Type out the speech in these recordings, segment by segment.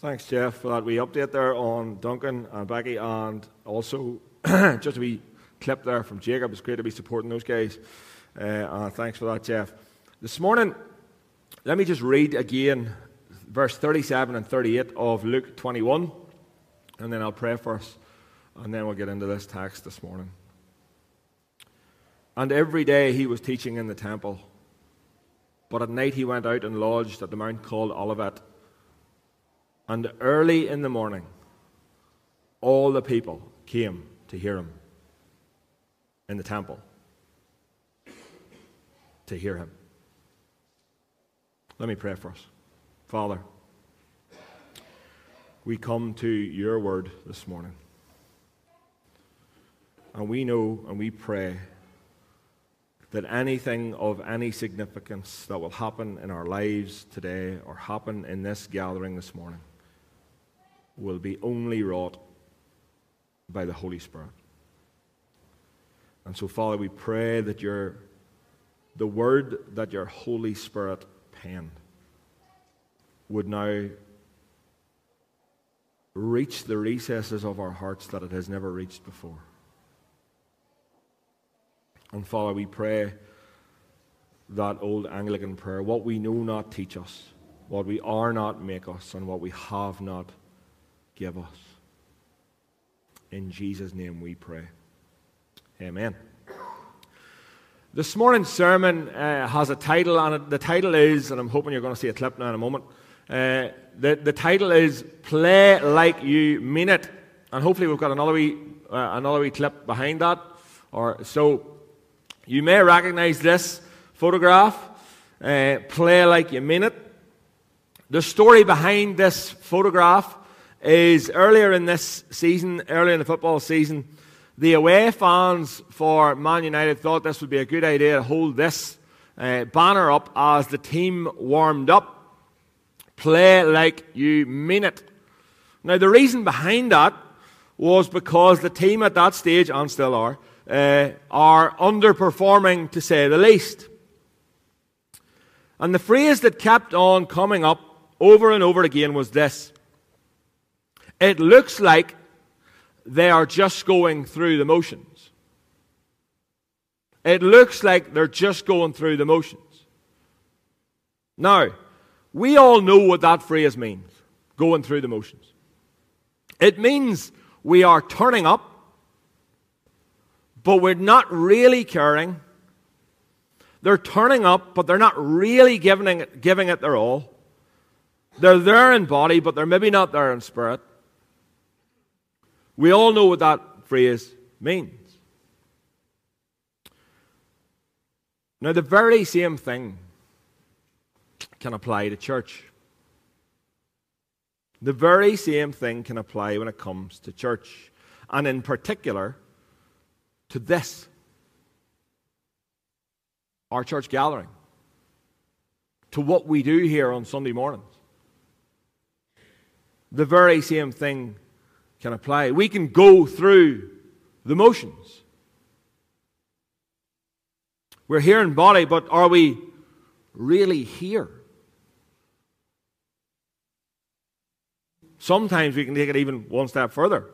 Thanks, Jeff, for that wee update there on Duncan and Becky, and also just a wee clip there from Jacob. It's great to be supporting those guys. Uh, and thanks for that, Jeff. This morning, let me just read again verse 37 and 38 of Luke 21, and then I'll pray for us, and then we'll get into this text this morning. And every day he was teaching in the temple, but at night he went out and lodged at the mount called Olivet. And early in the morning, all the people came to hear him in the temple. To hear him. Let me pray for us. Father, we come to your word this morning. And we know and we pray that anything of any significance that will happen in our lives today or happen in this gathering this morning will be only wrought by the Holy Spirit. And so, Father, we pray that your, the word that your Holy Spirit penned would now reach the recesses of our hearts that it has never reached before. And Father, we pray that old Anglican prayer what we know not teach us, what we are not make us, and what we have not give us. In Jesus' name we pray. Amen. This morning's sermon uh, has a title, and the title is, and I'm hoping you're going to see a clip now in a moment. Uh, the, the title is Play Like You Mean It. And hopefully, we've got another wee, uh, another wee clip behind that. Or, so, you may recognize this photograph. Uh, play Like You Mean It. The story behind this photograph is earlier in this season, earlier in the football season, the away fans for Man United thought this would be a good idea to hold this uh, banner up as the team warmed up. Play like you mean it. Now, the reason behind that was because the team at that stage, and still are, uh, are underperforming to say the least. And the phrase that kept on coming up over and over again was this it looks like they are just going through the motions. It looks like they're just going through the motions. Now, we all know what that phrase means going through the motions. It means we are turning up, but we're not really caring. They're turning up, but they're not really giving it, giving it their all. They're there in body, but they're maybe not there in spirit. We all know what that phrase means. Now, the very same thing can apply to church. The very same thing can apply when it comes to church, and in particular to this our church gathering, to what we do here on Sunday mornings. The very same thing can apply. We can go through the motions. We're here in body, but are we really here? Sometimes we can take it even one step further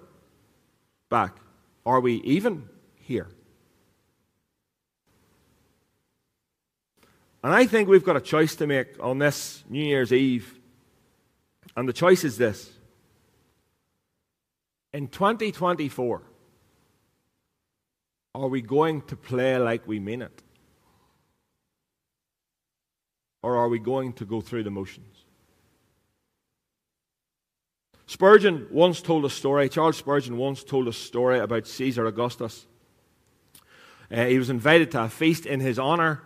back. Are we even here? And I think we've got a choice to make on this New Year's Eve. And the choice is this in 2024, are we going to play like we mean it? Or are we going to go through the motions? Spurgeon once told a story, Charles Spurgeon once told a story about Caesar Augustus. Uh, he was invited to a feast in his honor,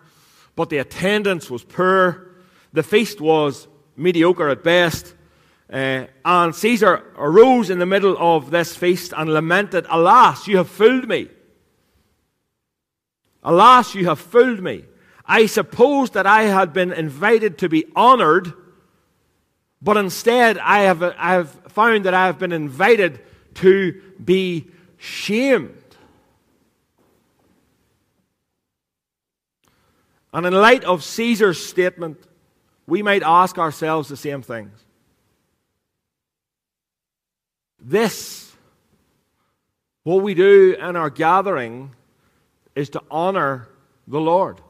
but the attendance was poor. The feast was mediocre at best. Uh, and Caesar arose in the middle of this feast and lamented, Alas, you have fooled me. Alas, you have fooled me. I supposed that I had been invited to be honored, but instead I have, I have found that I have been invited to be shamed. And in light of Caesar's statement, we might ask ourselves the same things. This, what we do in our gathering, is to honor the Lord.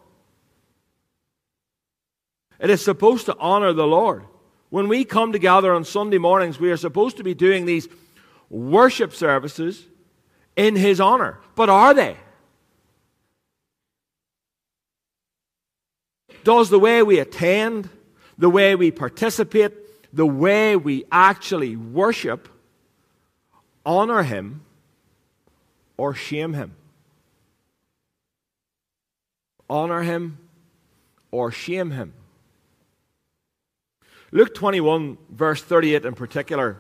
It is supposed to honor the Lord. When we come together on Sunday mornings, we are supposed to be doing these worship services in His honor. But are they? Does the way we attend, the way we participate, the way we actually worship honor Him or shame Him? Honor Him or shame Him? Luke 21, verse 38 in particular,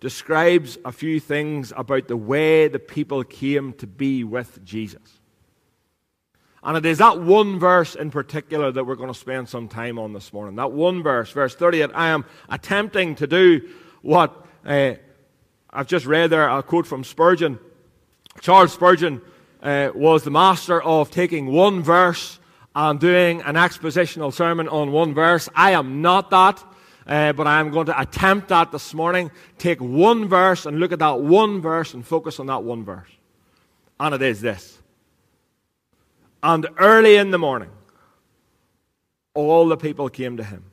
describes a few things about the way the people came to be with Jesus. And it is that one verse in particular that we're going to spend some time on this morning. That one verse, verse 38. I am attempting to do what uh, I've just read there, a quote from Spurgeon. Charles Spurgeon uh, was the master of taking one verse and doing an expositional sermon on one verse. I am not that uh, but I'm going to attempt that this morning. Take one verse and look at that one verse and focus on that one verse. And it is this. And early in the morning, all the people came to him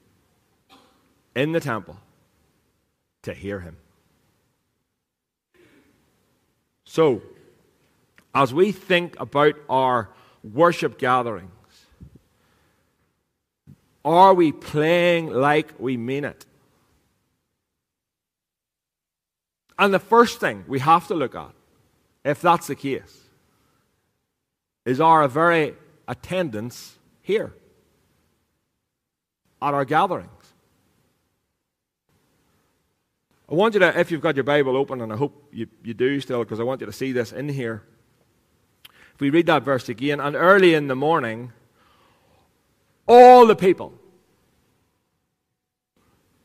in the temple to hear him. So, as we think about our worship gatherings, are we playing like we mean it? And the first thing we have to look at, if that's the case, is our very attendance here at our gatherings. I want you to, if you've got your Bible open, and I hope you, you do still, because I want you to see this in here. If we read that verse again, and early in the morning, all the people.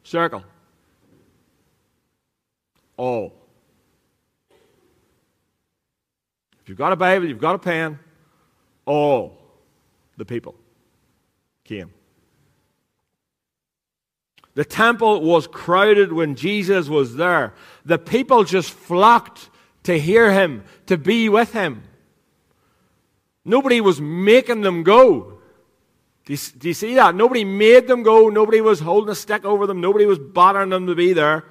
Circle. All. If you've got a Bible, you've got a pen, all the people came. The temple was crowded when Jesus was there. The people just flocked to hear him, to be with him. Nobody was making them go. Do you, do you, see that? Nobody made them go. Nobody was holding a stick over them. Nobody was bothering them to be there.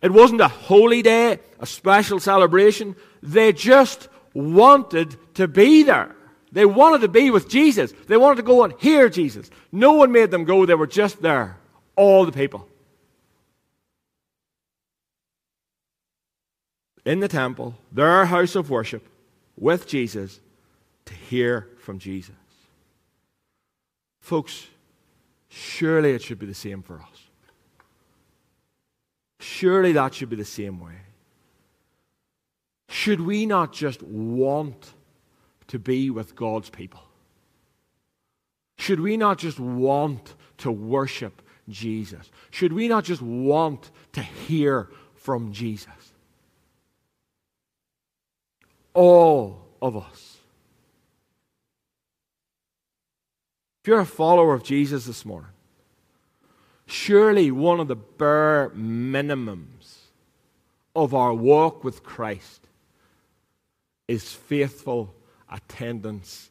It wasn't a holy day, a special celebration. They just wanted to be there. They wanted to be with Jesus. They wanted to go and hear Jesus. No one made them go. They were just there. All the people. In the temple, their house of worship, with Jesus, to hear from Jesus. Folks, surely it should be the same for us. Surely that should be the same way. Should we not just want to be with God's people? Should we not just want to worship Jesus? Should we not just want to hear from Jesus? All of us. If you're a follower of Jesus this morning, surely one of the bare minimums of our walk with Christ is faithful attendance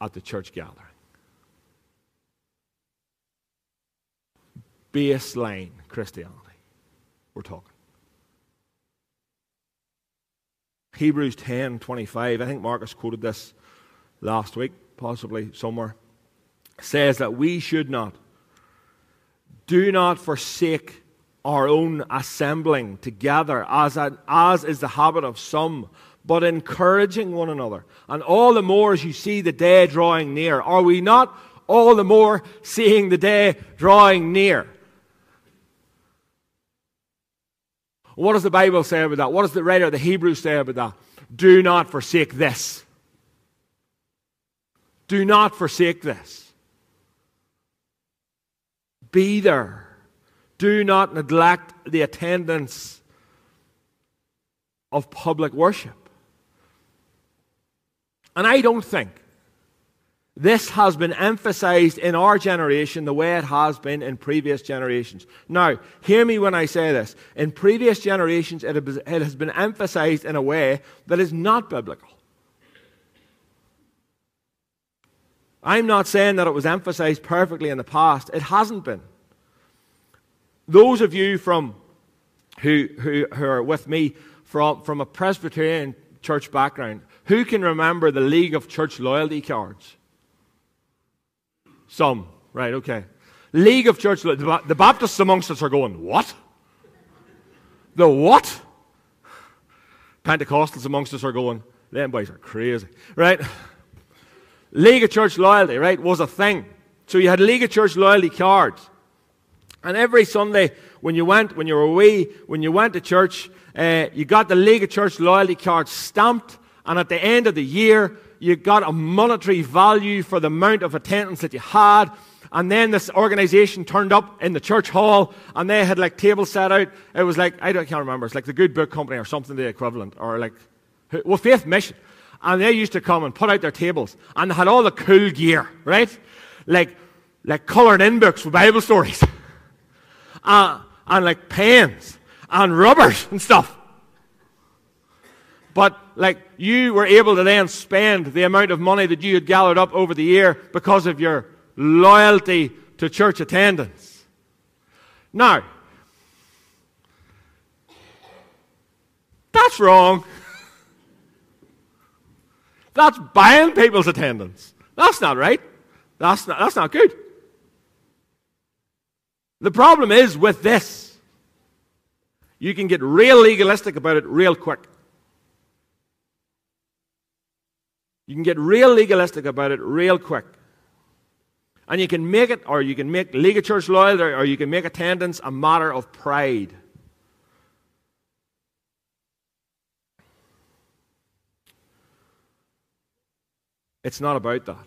at the church gathering. Baseline Christianity, we're talking. Hebrews 10 25, I think Marcus quoted this last week possibly somewhere, says that we should not, do not forsake our own assembling together, as, a, as is the habit of some, but encouraging one another. And all the more as you see the day drawing near. Are we not all the more seeing the day drawing near? What does the Bible say about that? What does the writer of the Hebrews say about that? Do not forsake this. Do not forsake this. Be there. Do not neglect the attendance of public worship. And I don't think This has been emphasized in our generation the way it has been in previous generations. Now, hear me when I say this. In previous generations, it has been emphasized in a way that is not biblical. I'm not saying that it was emphasized perfectly in the past. It hasn't been. Those of you from who, who, who are with me from, from a Presbyterian church background, who can remember the League of Church loyalty cards? Some. Right, okay. League of Church, the, Baptists amongst us are going, what? The what? Pentecostals amongst us are going, them boys are crazy. Right? League of Church loyalty, right, was a thing. So you had League of Church loyalty cards. And every Sunday, when you went, when you were away, when you went to church, uh, you got the League of Church loyalty card stamped, and at the end of the year, you got a monetary value for the amount of attendance that you had. And then this organization turned up in the church hall, and they had like tables set out. It was like I, don't, I can't remember. It's like the Good Book Company or something the equivalent, or like well, Faith Mission. And they used to come and put out their tables, and they had all the cool gear, right? Like like coloured in books with Bible stories. uh, and like pens and rubbers and stuff. But like you were able to then spend the amount of money that you had gathered up over the year because of your loyalty to church attendance. Now, that's wrong. That's buying people's attendance. That's not right. That's not, that's not good. The problem is with this, you can get real legalistic about it real quick. You can get real legalistic about it real quick. And you can make it, or you can make League of Church loyalty, or you can make attendance a matter of pride. It's not about that.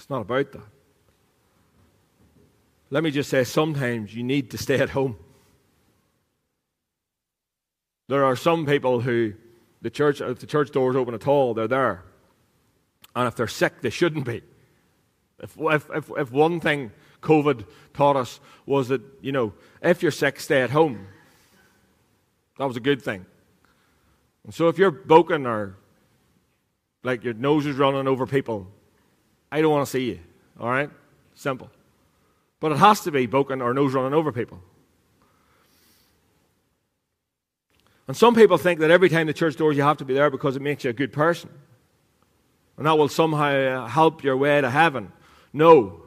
It's not about that. Let me just say sometimes you need to stay at home. There are some people who the church if the church doors open at all, they're there. And if they're sick, they shouldn't be. If, if, if, one thing COVID taught us was that, you know, if you're sick, stay at home. That was a good thing. And so if you're broken or like your nose is running over people, I don't want to see you. All right? Simple. But it has to be broken or nose running over people. And some people think that every time the church doors, you have to be there because it makes you a good person. And that will somehow help your way to heaven. No.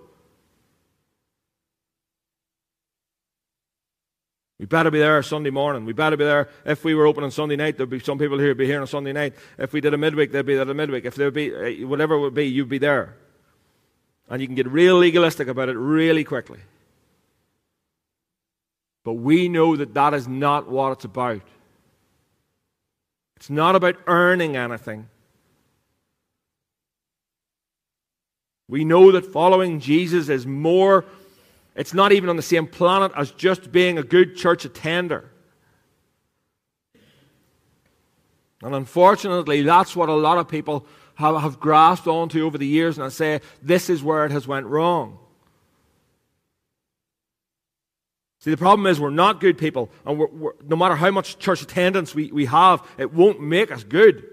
We better be there Sunday morning. We better be there. If we were open on Sunday night, there'd be some people here would be here on Sunday night. If we did a midweek, they'd be there a midweek. If there would be eh, whatever it would be, you'd be there. And you can get real legalistic about it really quickly. But we know that that is not what it's about. It's not about earning anything. We know that following Jesus is more, it's not even on the same planet as just being a good church attender. And unfortunately, that's what a lot of people have, have grasped onto over the years, and I say this is where it has went wrong. See, the problem is we're not good people, and we're, we're, no matter how much church attendance we, we have, it won't make us good.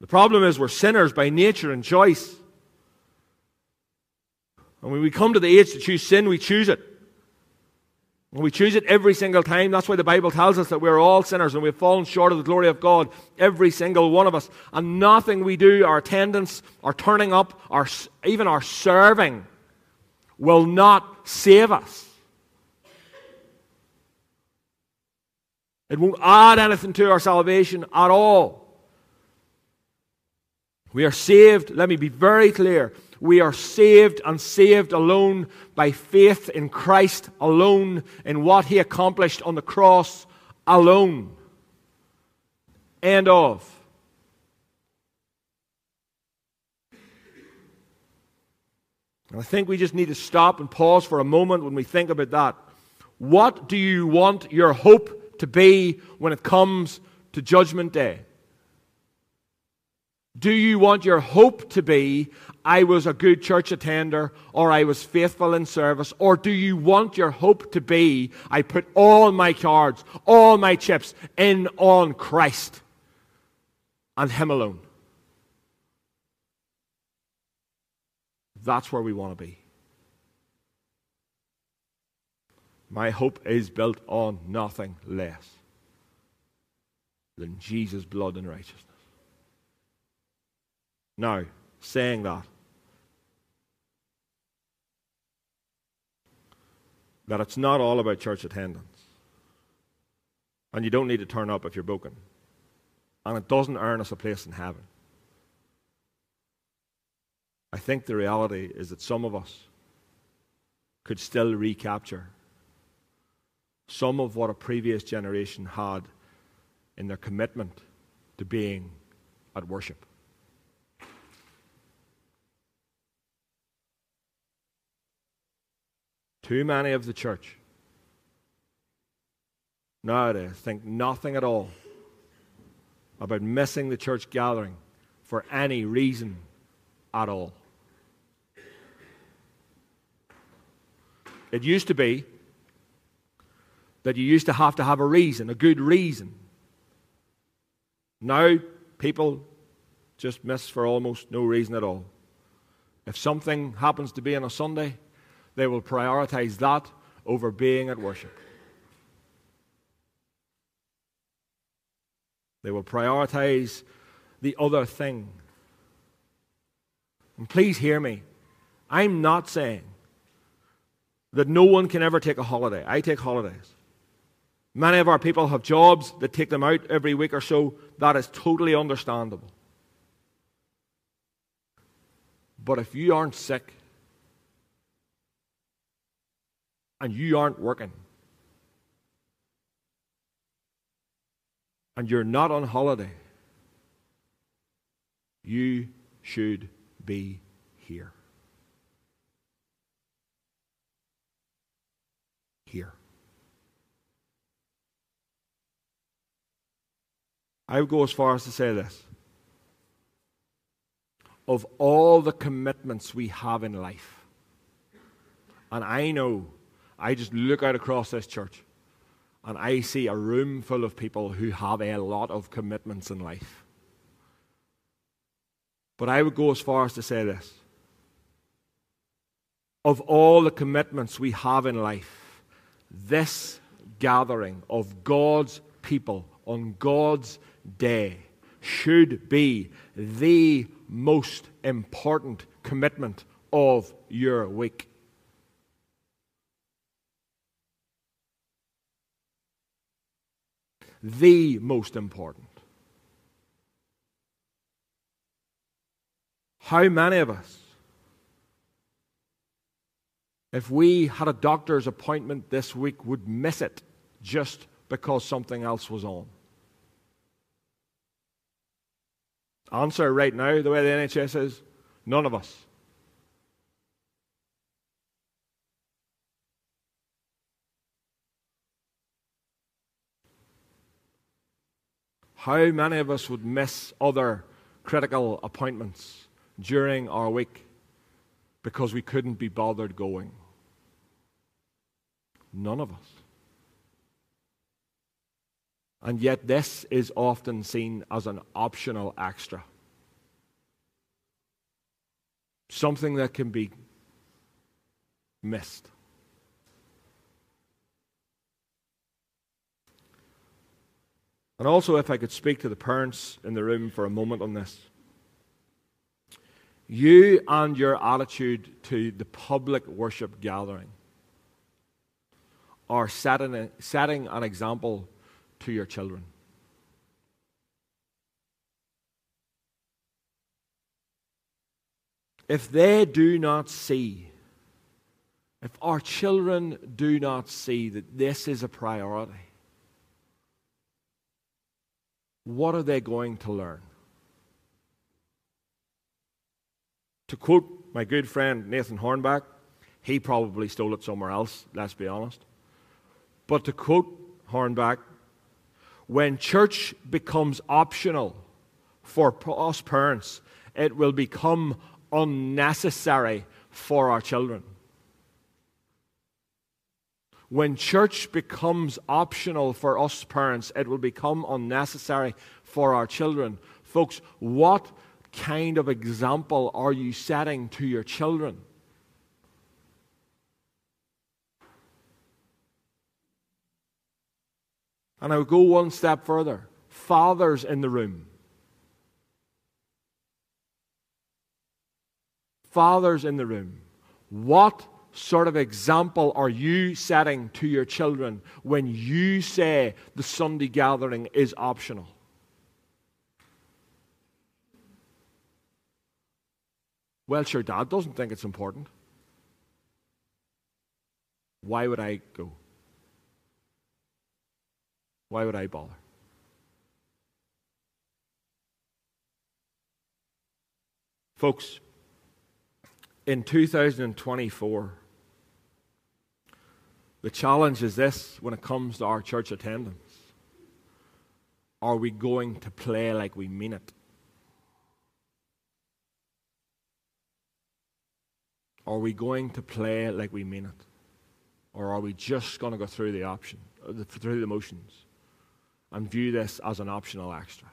The problem is we're sinners by nature and choice. And when we come to the age to choose sin, we choose it. And we choose it every single time. That's why the Bible tells us that we're all sinners and we've fallen short of the glory of God, every single one of us. And nothing we do, our attendance, our turning up, our, even our serving, will not save us. It won't add anything to our salvation at all. We are saved, let me be very clear. We are saved and saved alone by faith in Christ alone, in what He accomplished on the cross alone. End of. And I think we just need to stop and pause for a moment when we think about that. What do you want your hope to be when it comes to Judgment Day? Do you want your hope to be, I was a good church attender, or I was faithful in service? Or do you want your hope to be, I put all my cards, all my chips in on Christ and Him alone? That's where we want to be. My hope is built on nothing less than Jesus' blood and righteousness. Now, saying that, that it's not all about church attendance. And you don't need to turn up if you're broken. And it doesn't earn us a place in heaven. I think the reality is that some of us could still recapture some of what a previous generation had in their commitment to being at worship. Too many of the church nowadays think nothing at all about missing the church gathering for any reason at all. It used to be that you used to have to have a reason, a good reason. Now, people just miss for almost no reason at all. If something happens to be on a Sunday, they will prioritize that over being at worship. They will prioritize the other thing. And please hear me. I'm not saying that no one can ever take a holiday. I take holidays. Many of our people have jobs that take them out every week or so. That is totally understandable. But if you aren't sick and you aren't working and you're not on holiday, you should be here. I would go as far as to say this. Of all the commitments we have in life, and I know, I just look out across this church and I see a room full of people who have a lot of commitments in life. But I would go as far as to say this. Of all the commitments we have in life, this gathering of God's people on God's day should be the most important commitment of your week. The most important. How many of us, if we had a doctor's appointment this week, would miss it just because something else was on? Answer right now, the way the NHS is none of us. How many of us would miss other critical appointments during our week because we couldn't be bothered going? None of us. And yet, this is often seen as an optional extra. Something that can be missed. And also, if I could speak to the parents in the room for a moment on this. You and your attitude to the public worship gathering are setting, setting an example to your children. If they do not see, if our children do not see that this is a priority, what are they going to learn? To quote my good friend Nathan Hornback, he probably stole it somewhere else, let's be honest. But to quote Hornback, when church becomes optional for us parents, it will become unnecessary for our children. When church becomes optional for us parents, it will become unnecessary for our children. Folks, what kind of example are you setting to your children? And I would go one step further. Fathers in the room. Fathers in the room. What sort of example are you setting to your children when you say the Sunday gathering is optional? Well, sure, dad doesn't think it's important. Why would I go? Why would I bother? Folks, in 2024, the challenge is this when it comes to our church attendance. Are we going to play like we mean it? Are we going to play like we mean it? Or are we just going to go through the option, uh, through the motions, and view this as an optional extra?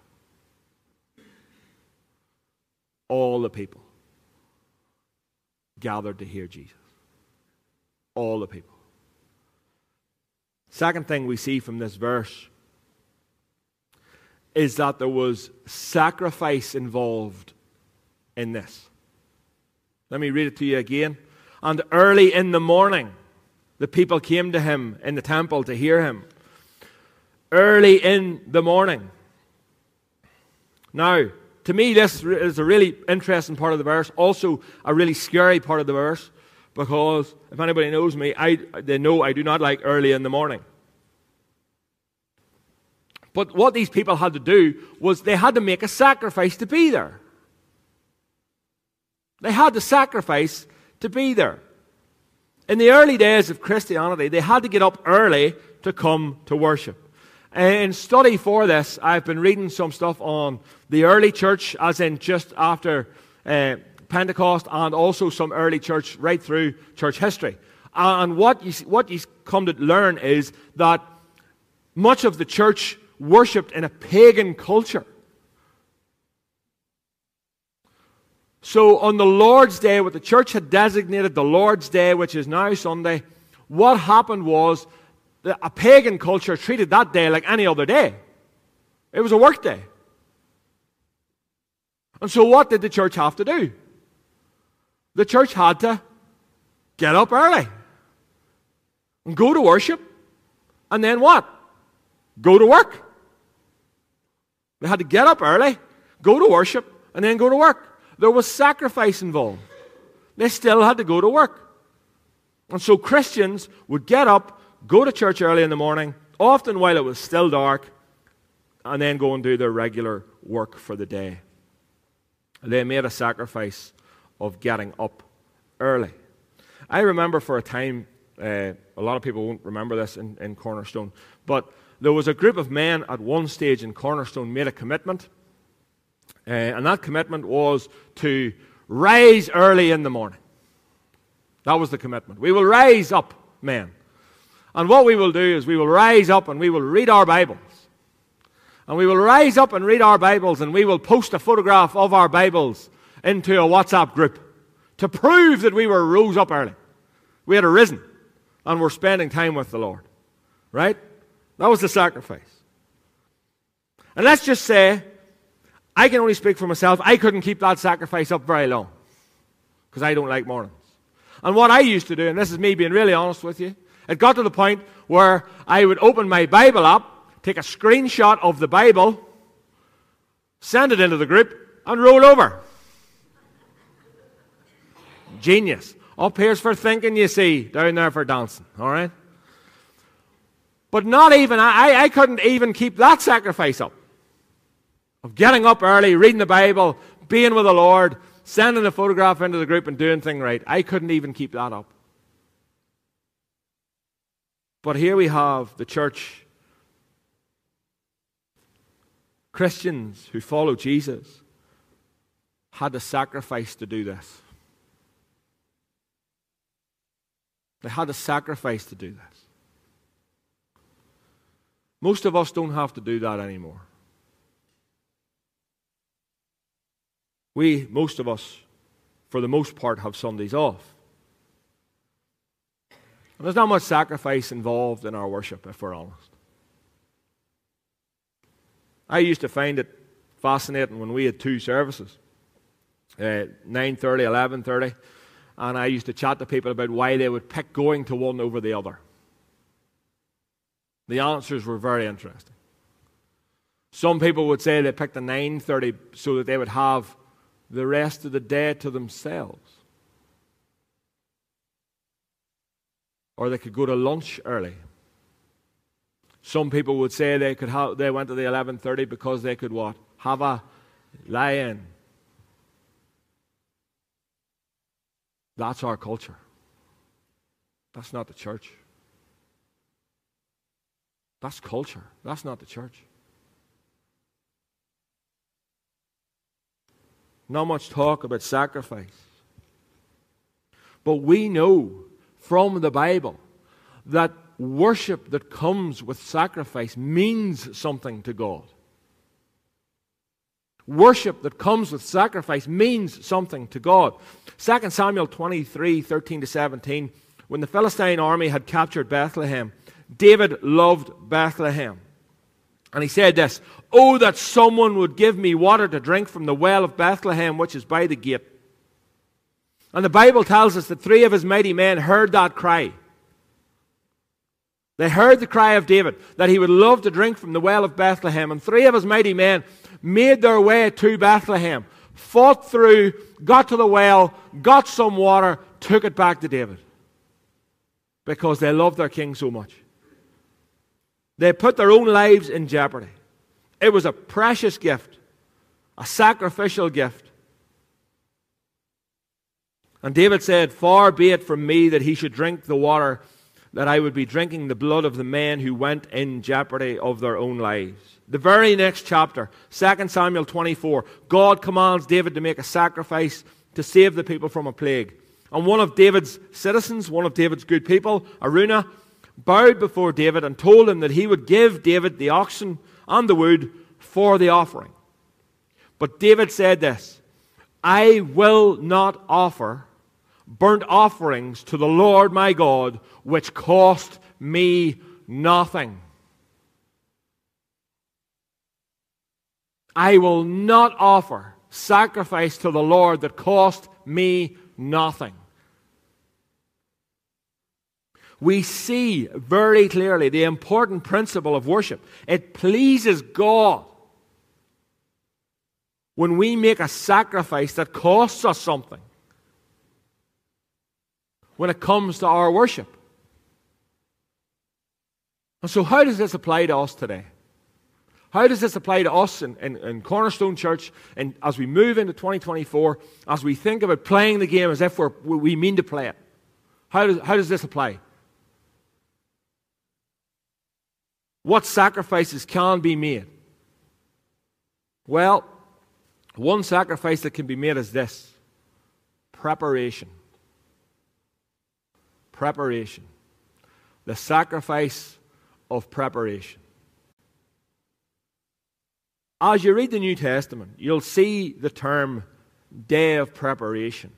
All the people gathered to hear Jesus. All the people. Second thing we see from this verse is that there was sacrifice involved in this. Let me read it to you again. And early in the morning, the people came to him in the temple to hear him. Early in the morning. Now, to me, this is a really interesting part of the verse, also a really scary part of the verse, because if anybody knows me, I, they know I do not like early in the morning. But what these people had to do was they had to make a sacrifice to be there. They had to sacrifice to be there. In the early days of Christianity, they had to get up early to come to worship. In study for this, I've been reading some stuff on the early church, as in just after uh, Pentecost, and also some early church right through church history. And what you, what you come to learn is that much of the church worshipped in a pagan culture. So on the Lord's Day, what the church had designated the Lord's Day, which is now Sunday, what happened was a pagan culture treated that day like any other day. It was a work day. And so what did the church have to do? The church had to get up early and go to worship, and then what? Go to work. They had to get up early, go to worship, and then go to work. There was sacrifice involved. They still had to go to work. And so Christians would get up, go to church early in the morning, often while it was still dark, and then go and do their regular work for the day. They made a sacrifice of getting up early. I remember for a time, uh, a lot of people won't remember this in, in Cornerstone, but there was a group of men at one stage in Cornerstone made a commitment uh, and that commitment was to rise early in the morning. That was the commitment. We will rise up, men. And what we will do is we will rise up and we will read our Bibles. And we will rise up and read our Bibles and we will post a photograph of our Bibles into a WhatsApp group to prove that we were rose up early. We had arisen and we're spending time with the Lord. Right? That was the sacrifice. And let's just say I can only speak for myself. I couldn't keep that sacrifice up very long because I don't like mornings. And what I used to do, and this is me being really honest with you, it got to the point where I would open my Bible up, take a screenshot of the Bible, send it into the group, and roll over. Genius. Up here's for thinking, you see, down there for dancing, all right? But not even, I, I couldn't even keep that sacrifice up of getting up early, reading the Bible, being with the Lord, sending a photograph into the group and doing things right. I couldn't even keep that up. But here we have the church Christians who follow Jesus had to sacrifice to do this. They had to sacrifice to do this. Most of us don't have to do that anymore. We, most of us, for the most part, have Sundays off. There's not much sacrifice involved in our worship, if we're honest. I used to find it fascinating when we had two services, uh, 9.30, 11.30, and I used to chat to people about why they would pick going to one over the other. The answers were very interesting. Some people would say they picked the 9.30 so that they would have the rest of the day to themselves. Or they could go to lunch early. Some people would say they could have, they went to the 11:30 because they could what? Have a lie-in. That's our culture. That's not the church. That's culture. That's not the church. Not much talk about sacrifice. But we know from the Bible that worship that comes with sacrifice means something to God. Worship that comes with sacrifice means something to God. 2 Samuel 23 13 to 17, when the Philistine army had captured Bethlehem, David loved Bethlehem. And he said this Oh, that someone would give me water to drink from the well of Bethlehem, which is by the gate. And the Bible tells us that three of his mighty men heard that cry. They heard the cry of David that he would love to drink from the well of Bethlehem. And three of his mighty men made their way to Bethlehem, fought through, got to the well, got some water, took it back to David. Because they loved their king so much. They put their own lives in jeopardy. It was a precious gift, a sacrificial gift. And David said, Far be it from me that he should drink the water that I would be drinking the blood of the men who went in jeopardy of their own lives. The very next chapter, 2 Samuel 24, God commands David to make a sacrifice to save the people from a plague. And one of David's citizens, one of David's good people, Araunah, bowed before David and told him that he would give David the oxen and the wood for the offering. But David said this I will not offer burnt offerings to the Lord my God, which cost me nothing. I will not offer sacrifice to the Lord that cost me nothing. We see very clearly the important principle of worship. It pleases God when we make a sacrifice that costs us something when it comes to our worship. And so, how does this apply to us today? How does this apply to us in, in, in, Cornerstone Church and as we move into 2024, as we think about playing the game as if we're, we mean to play it? How does, how does this apply? What sacrifices can be made? Well, one sacrifice that can be made is this preparation preparation. The sacrifice of preparation. As you read the New Testament, you'll see the term day of preparation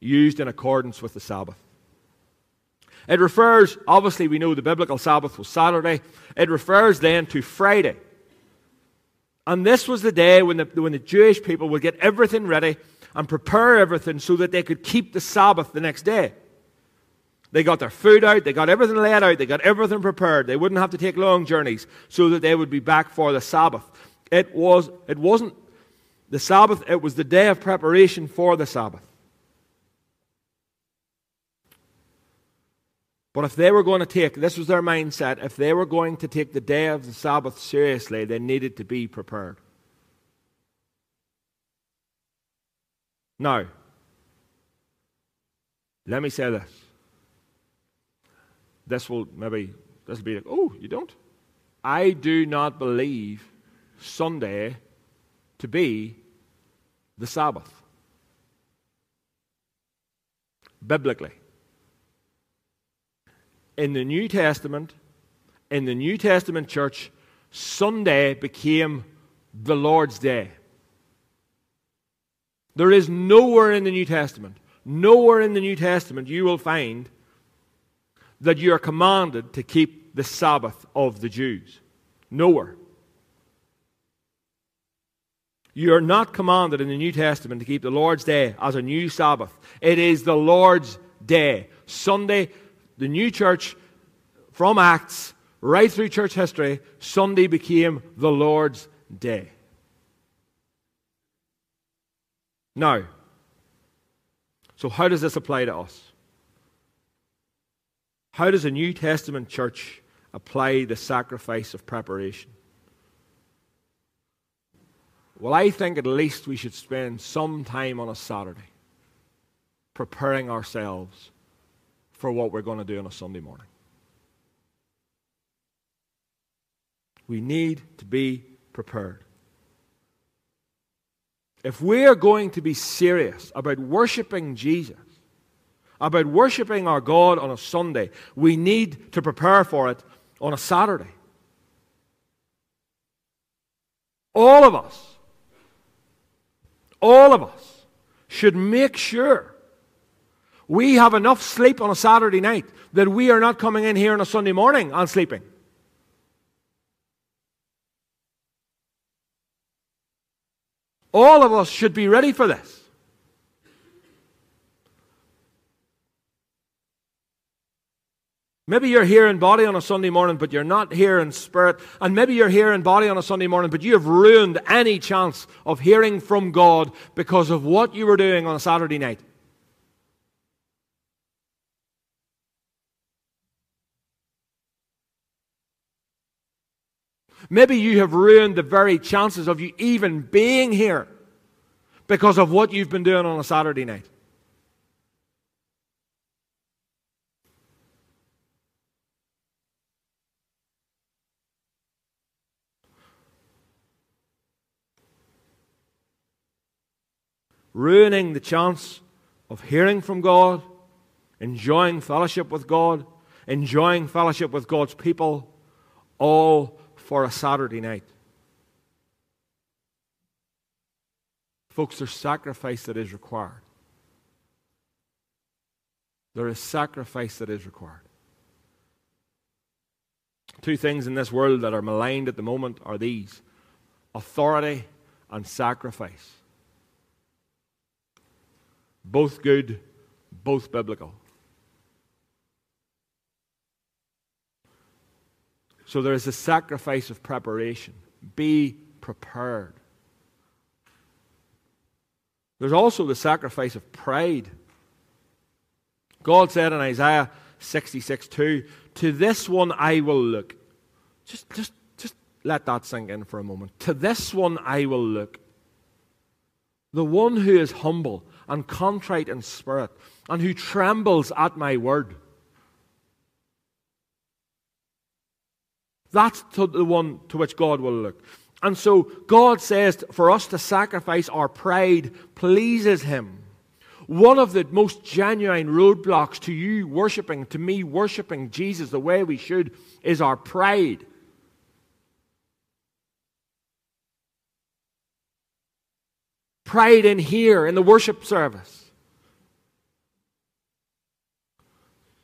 used in accordance with the Sabbath. It refers, obviously, we know the biblical Sabbath was Saturday. It refers then to Friday. And this was the day when the, when the Jewish people would get everything ready and prepare everything so that they could keep the Sabbath the next day. They got their food out, they got everything laid out, they got everything prepared. They wouldn't have to take long journeys so that they would be back for the Sabbath. It, was, it wasn't the Sabbath, it was the day of preparation for the Sabbath. But if they were going to take, this was their mindset, if they were going to take the day of the Sabbath seriously, they needed to be prepared. Now, let me say this. This will maybe, this will be like, oh, you don't? I do not believe Sunday to be the Sabbath. Biblically. In the New Testament, in the New Testament church, Sunday became the Lord's Day. There is nowhere in the New Testament, nowhere in the New Testament you will find that you are commanded to keep the Sabbath of the Jews. Nowhere. You are not commanded in the New Testament to keep the Lord's Day as a new Sabbath. It is the Lord's Day. Sunday, the new church from Acts right through church history, Sunday became the Lord's Day. Now, so how does this apply to us? How does a New Testament church apply the sacrifice of preparation? Well, I think at least we should spend some time on a Saturday preparing ourselves for what we're going to do on a Sunday morning. We need to be prepared. If we are going to be serious about worshiping Jesus, about worshiping our God on a Sunday, we need to prepare for it on a Saturday. All of us, all of us should make sure we have enough sleep on a Saturday night that we are not coming in here on a Sunday morning and sleeping. All of us should be ready for this. Maybe you're here in body on a Sunday morning, but you're not here in spirit. And maybe you're here in body on a Sunday morning, but you have ruined any chance of hearing from God because of what you were doing on a Saturday night. Maybe you have ruined the very chances of you even being here because of what you've been doing on a Saturday night. Ruining the chance of hearing from God, enjoying fellowship with God, enjoying fellowship with God's people, all for a Saturday night. Folks, there's sacrifice that is required. There is sacrifice that is required. Two things in this world that are maligned at the moment are these authority and sacrifice. Both good, both biblical. So there is a sacrifice of preparation. Be prepared. There's also the sacrifice of pride. God said in Isaiah 66 2, To this one I will look. Just, just, just let that sink in for a moment. To this one I will look. The one who is humble and contrite in spirit, and who trembles at my word. That's the one to which God will look. And so God says for us to sacrifice our pride pleases Him. One of the most genuine roadblocks to you worshiping, to me worshiping Jesus the way we should, is our pride. Pride in here, in the worship service.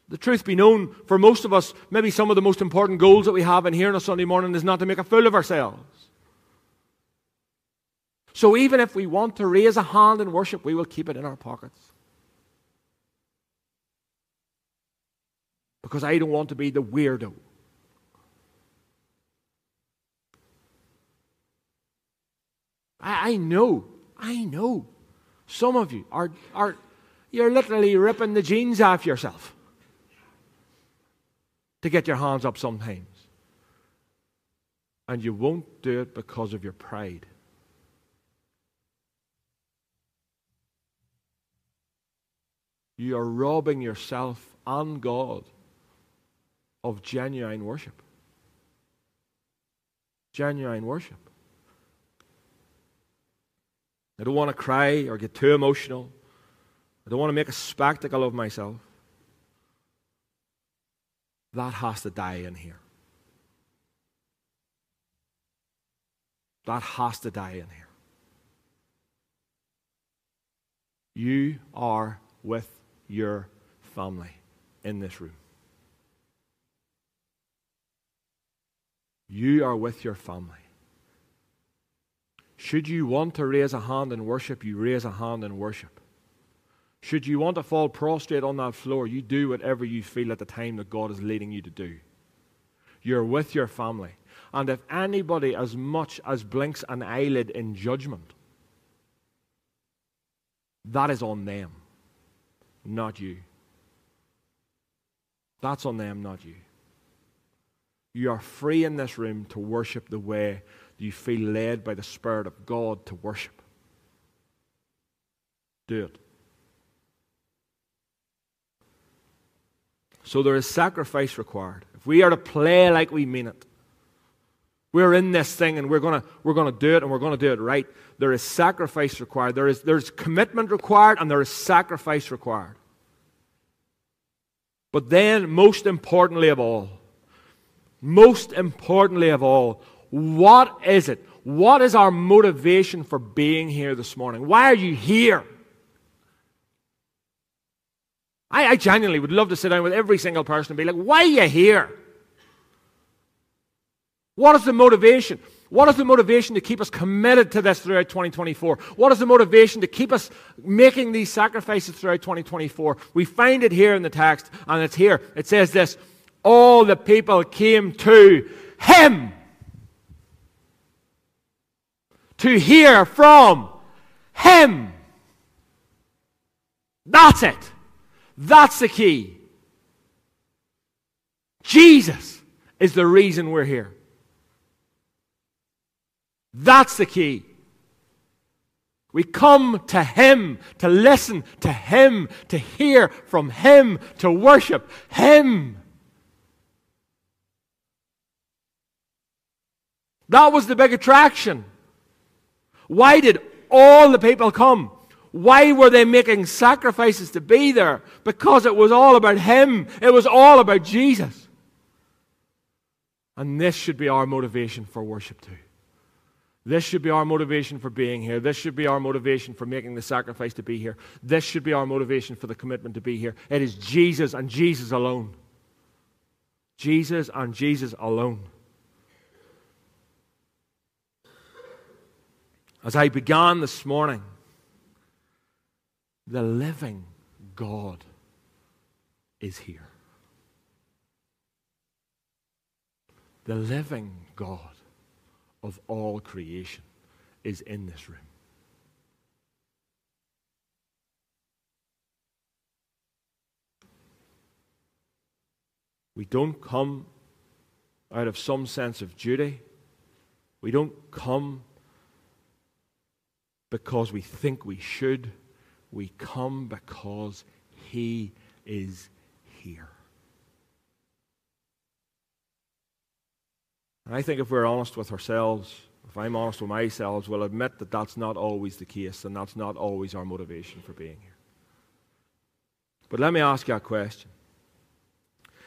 The truth be known, for most of us, maybe some of the most important goals that we have in here on a Sunday morning is not to make a fool of ourselves. So even if we want to raise a hand in worship, we will keep it in our pockets. Because I don't want to be the weirdo. I, I know, I know. Some of you are, are you're literally ripping the jeans off yourself to get your hands up sometimes. And you won't do it because of your pride. You are robbing yourself and God of genuine worship. Genuine worship. I don't want to cry or get too emotional. I don't want to make a spectacle of myself. That has to die in here. That has to die in here. You are with your family in this room. You are with your family. Should you want to raise a hand in worship, you raise a hand in worship. Should you want to fall prostrate on that floor, you do whatever you feel at the time that God is leading you to do. You're with your family. And if anybody as much as blinks an eyelid in judgment, that is on them, not you. That's on them, not you. You are free in this room to worship the way you feel led by the Spirit of God to worship. Do it. So there is sacrifice required. If we are to play like we mean it, we're in this thing and we're going to we're to do it and we're going to do it right. There is sacrifice required. There is there's commitment required and there is sacrifice required. But then, most importantly of all, most importantly of all, what is it? What is our motivation for being here this morning? Why are you here? I, I genuinely would love to sit down with every single person and be like, why are you here? What is the motivation? What is the motivation to keep us committed to this throughout 2024? What is the motivation to keep us making these sacrifices throughout 2024? We find it here in the text, and it's here. It says this All the people came to him to hear from him. That's it. That's the key. Jesus is the reason we're here. That's the key. We come to Him to listen to Him, to hear from Him, to worship Him. That was the big attraction. Why did all the people come? Why were they making sacrifices to be there? Because it was all about Him. It was all about Jesus. And this should be our motivation for worship too. This should be our motivation for being here. This should be our motivation for making the sacrifice to be here. This should be our motivation for the commitment to be here. It is Jesus and Jesus alone. Jesus and Jesus alone. As I began this morning, the living God is here. The living God of all creation is in this room. We don't come out of some sense of duty. We don't come because we think we should. We come because He is here. And I think if we're honest with ourselves, if I'm honest with myself, we'll admit that that's not always the case and that's not always our motivation for being here. But let me ask you a question.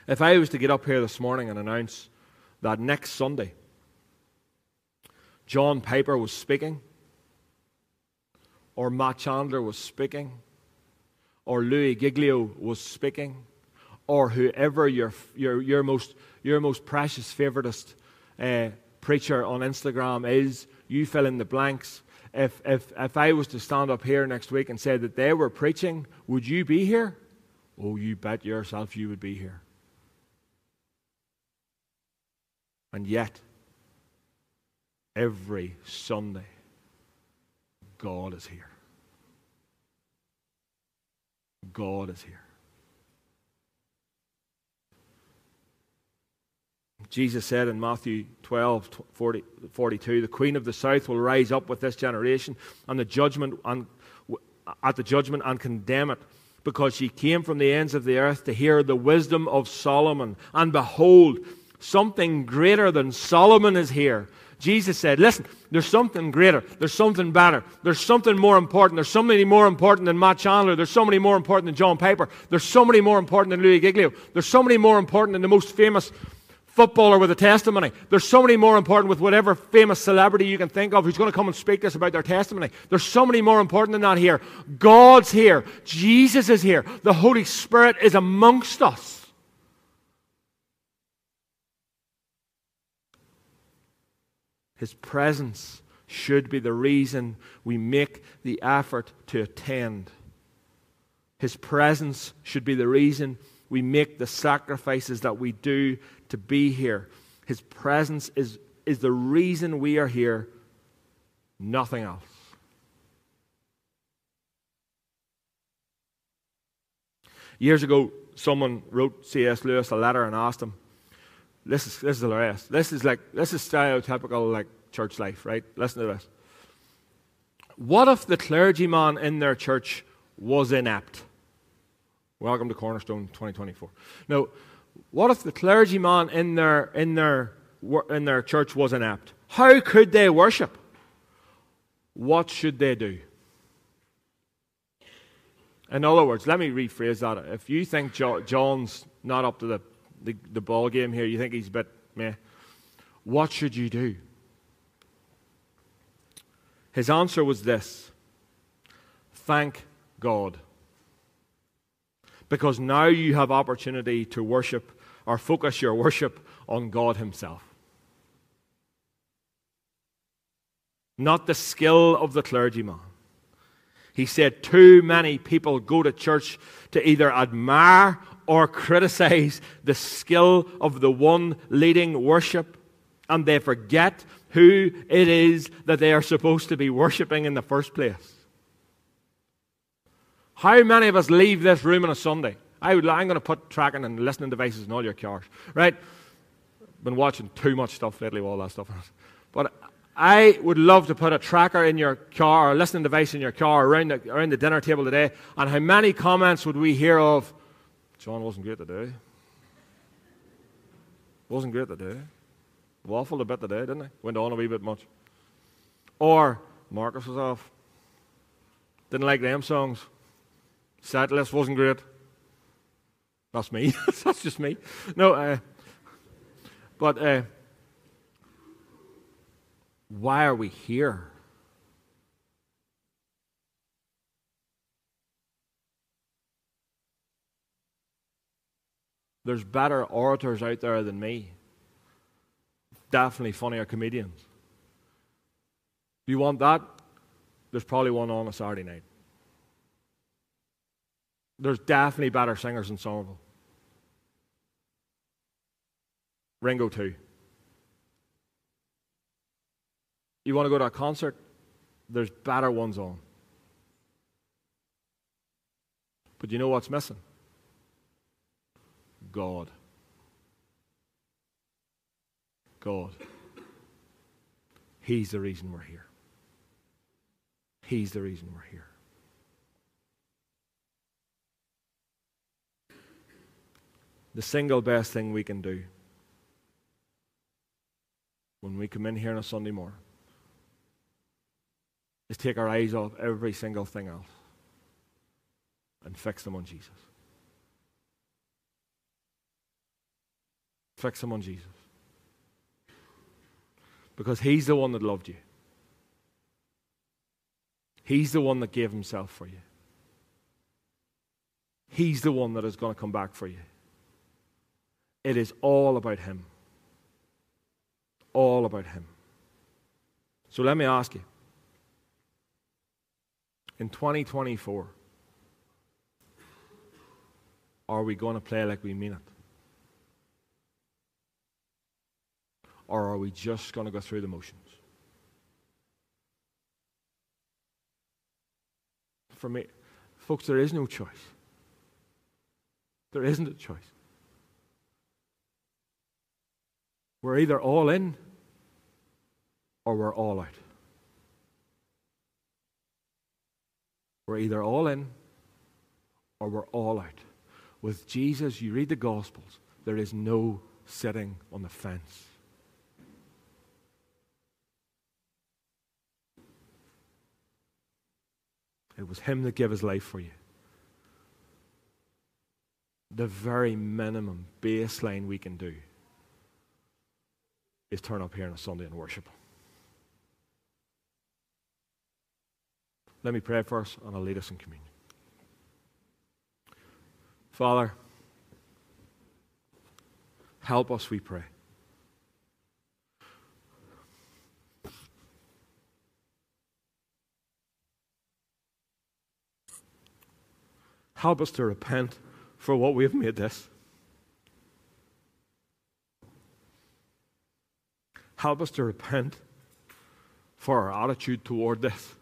If I was to get up here this morning and announce that next Sunday, John Piper was speaking, or Matt Chandler was speaking, or Louie Giglio was speaking, or whoever your, your, your, most, your most precious favoritist uh, preacher on Instagram is, you fill in the blanks. If, if, if I was to stand up here next week and say that they were preaching, would you be here? Oh, you bet yourself you would be here. And yet, every Sunday, God is here. God is here. Jesus said in Matthew 12, 40, 42, the queen of the south will rise up with this generation and the judgment and, at the judgment and condemn it, because she came from the ends of the earth to hear the wisdom of Solomon. And behold, something greater than Solomon is here. Jesus said, Listen, there's something greater. There's something better. There's something more important. There's somebody more important than Matt Chandler. There's somebody more important than John Piper. There's somebody more important than Louie Giglio. There's somebody more important than the most famous footballer with a testimony. There's somebody more important with whatever famous celebrity you can think of who's going to come and speak to us about their testimony. There's somebody more important than that here. God's here. Jesus is here. The Holy Spirit is amongst us. His presence should be the reason we make the effort to attend. His presence should be the reason we make the sacrifices that we do to be here. His presence is, is the reason we are here, nothing else. Years ago, someone wrote C.S. Lewis a letter and asked him, this is, this is hilarious. This is like, this is stereotypical like church life, right? Listen to this. What if the clergyman in their church was inept? Welcome to Cornerstone 2024. Now, what if the clergyman in their, in their, in their church was inept? How could they worship? What should they do? In other words, let me rephrase that. If you think John's not up to the, the, the ball game here, you think he's a bit meh, what should you do? His answer was this Thank God because now you have opportunity to worship or focus your worship on God Himself. Not the skill of the clergyman. He said, Too many people go to church to either admire or criticize the skill of the one leading worship, and they forget who it is that they are supposed to be worshiping in the first place. How many of us leave this room on a Sunday? I would, I'm going to put tracking and listening devices in all your cars, right? Been watching too much stuff lately all that stuff. But I would love to put a tracker in your car or a listening device in your car around the, around the dinner table today. And how many comments would we hear of, John wasn't great today? Wasn't great today. Waffled a bit today, didn't he? Went on a wee bit much. Or Marcus was off. Didn't like them songs. Set wasn't great. That's me. That's just me. No, uh, but uh, why are we here? There's better orators out there than me. Definitely funnier comedians. If you want that, there's probably one on a Saturday night. There's definitely better singers in Somerville. Ringo, too. You want to go to a concert? There's better ones on. But you know what's missing? God. God. He's the reason we're here. He's the reason we're here. the single best thing we can do when we come in here on a Sunday morning is take our eyes off every single thing else and fix them on Jesus. Fix them on Jesus. Because He's the one that loved you. He's the one that gave Himself for you. He's the one that is going to come back for you. It is all about Him. All about Him. So let me ask you in 2024, are we going to play like we mean it? Or are we just going to go through the motions? For me, folks, there is no choice. There isn't a choice. We're either all in or we're all out. We're either all in or we're all out. With Jesus, you read the Gospels, there is no sitting on the fence. It was Him that gave His life for you. The very minimum baseline we can do is turn up here on a Sunday and worship. Let me pray first, and I'll lead us in communion. Father, help us, we pray. Help us to repent for what we have made this. Help us to repent for our attitude toward this.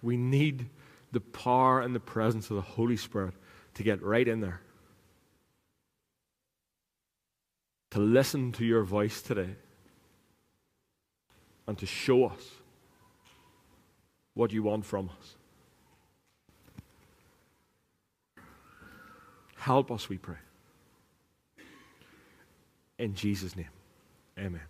We need the power and the presence of the Holy Spirit to get right in there. To listen to your voice today and to show us what you want from us. Help us, we pray. In Jesus' name, amen.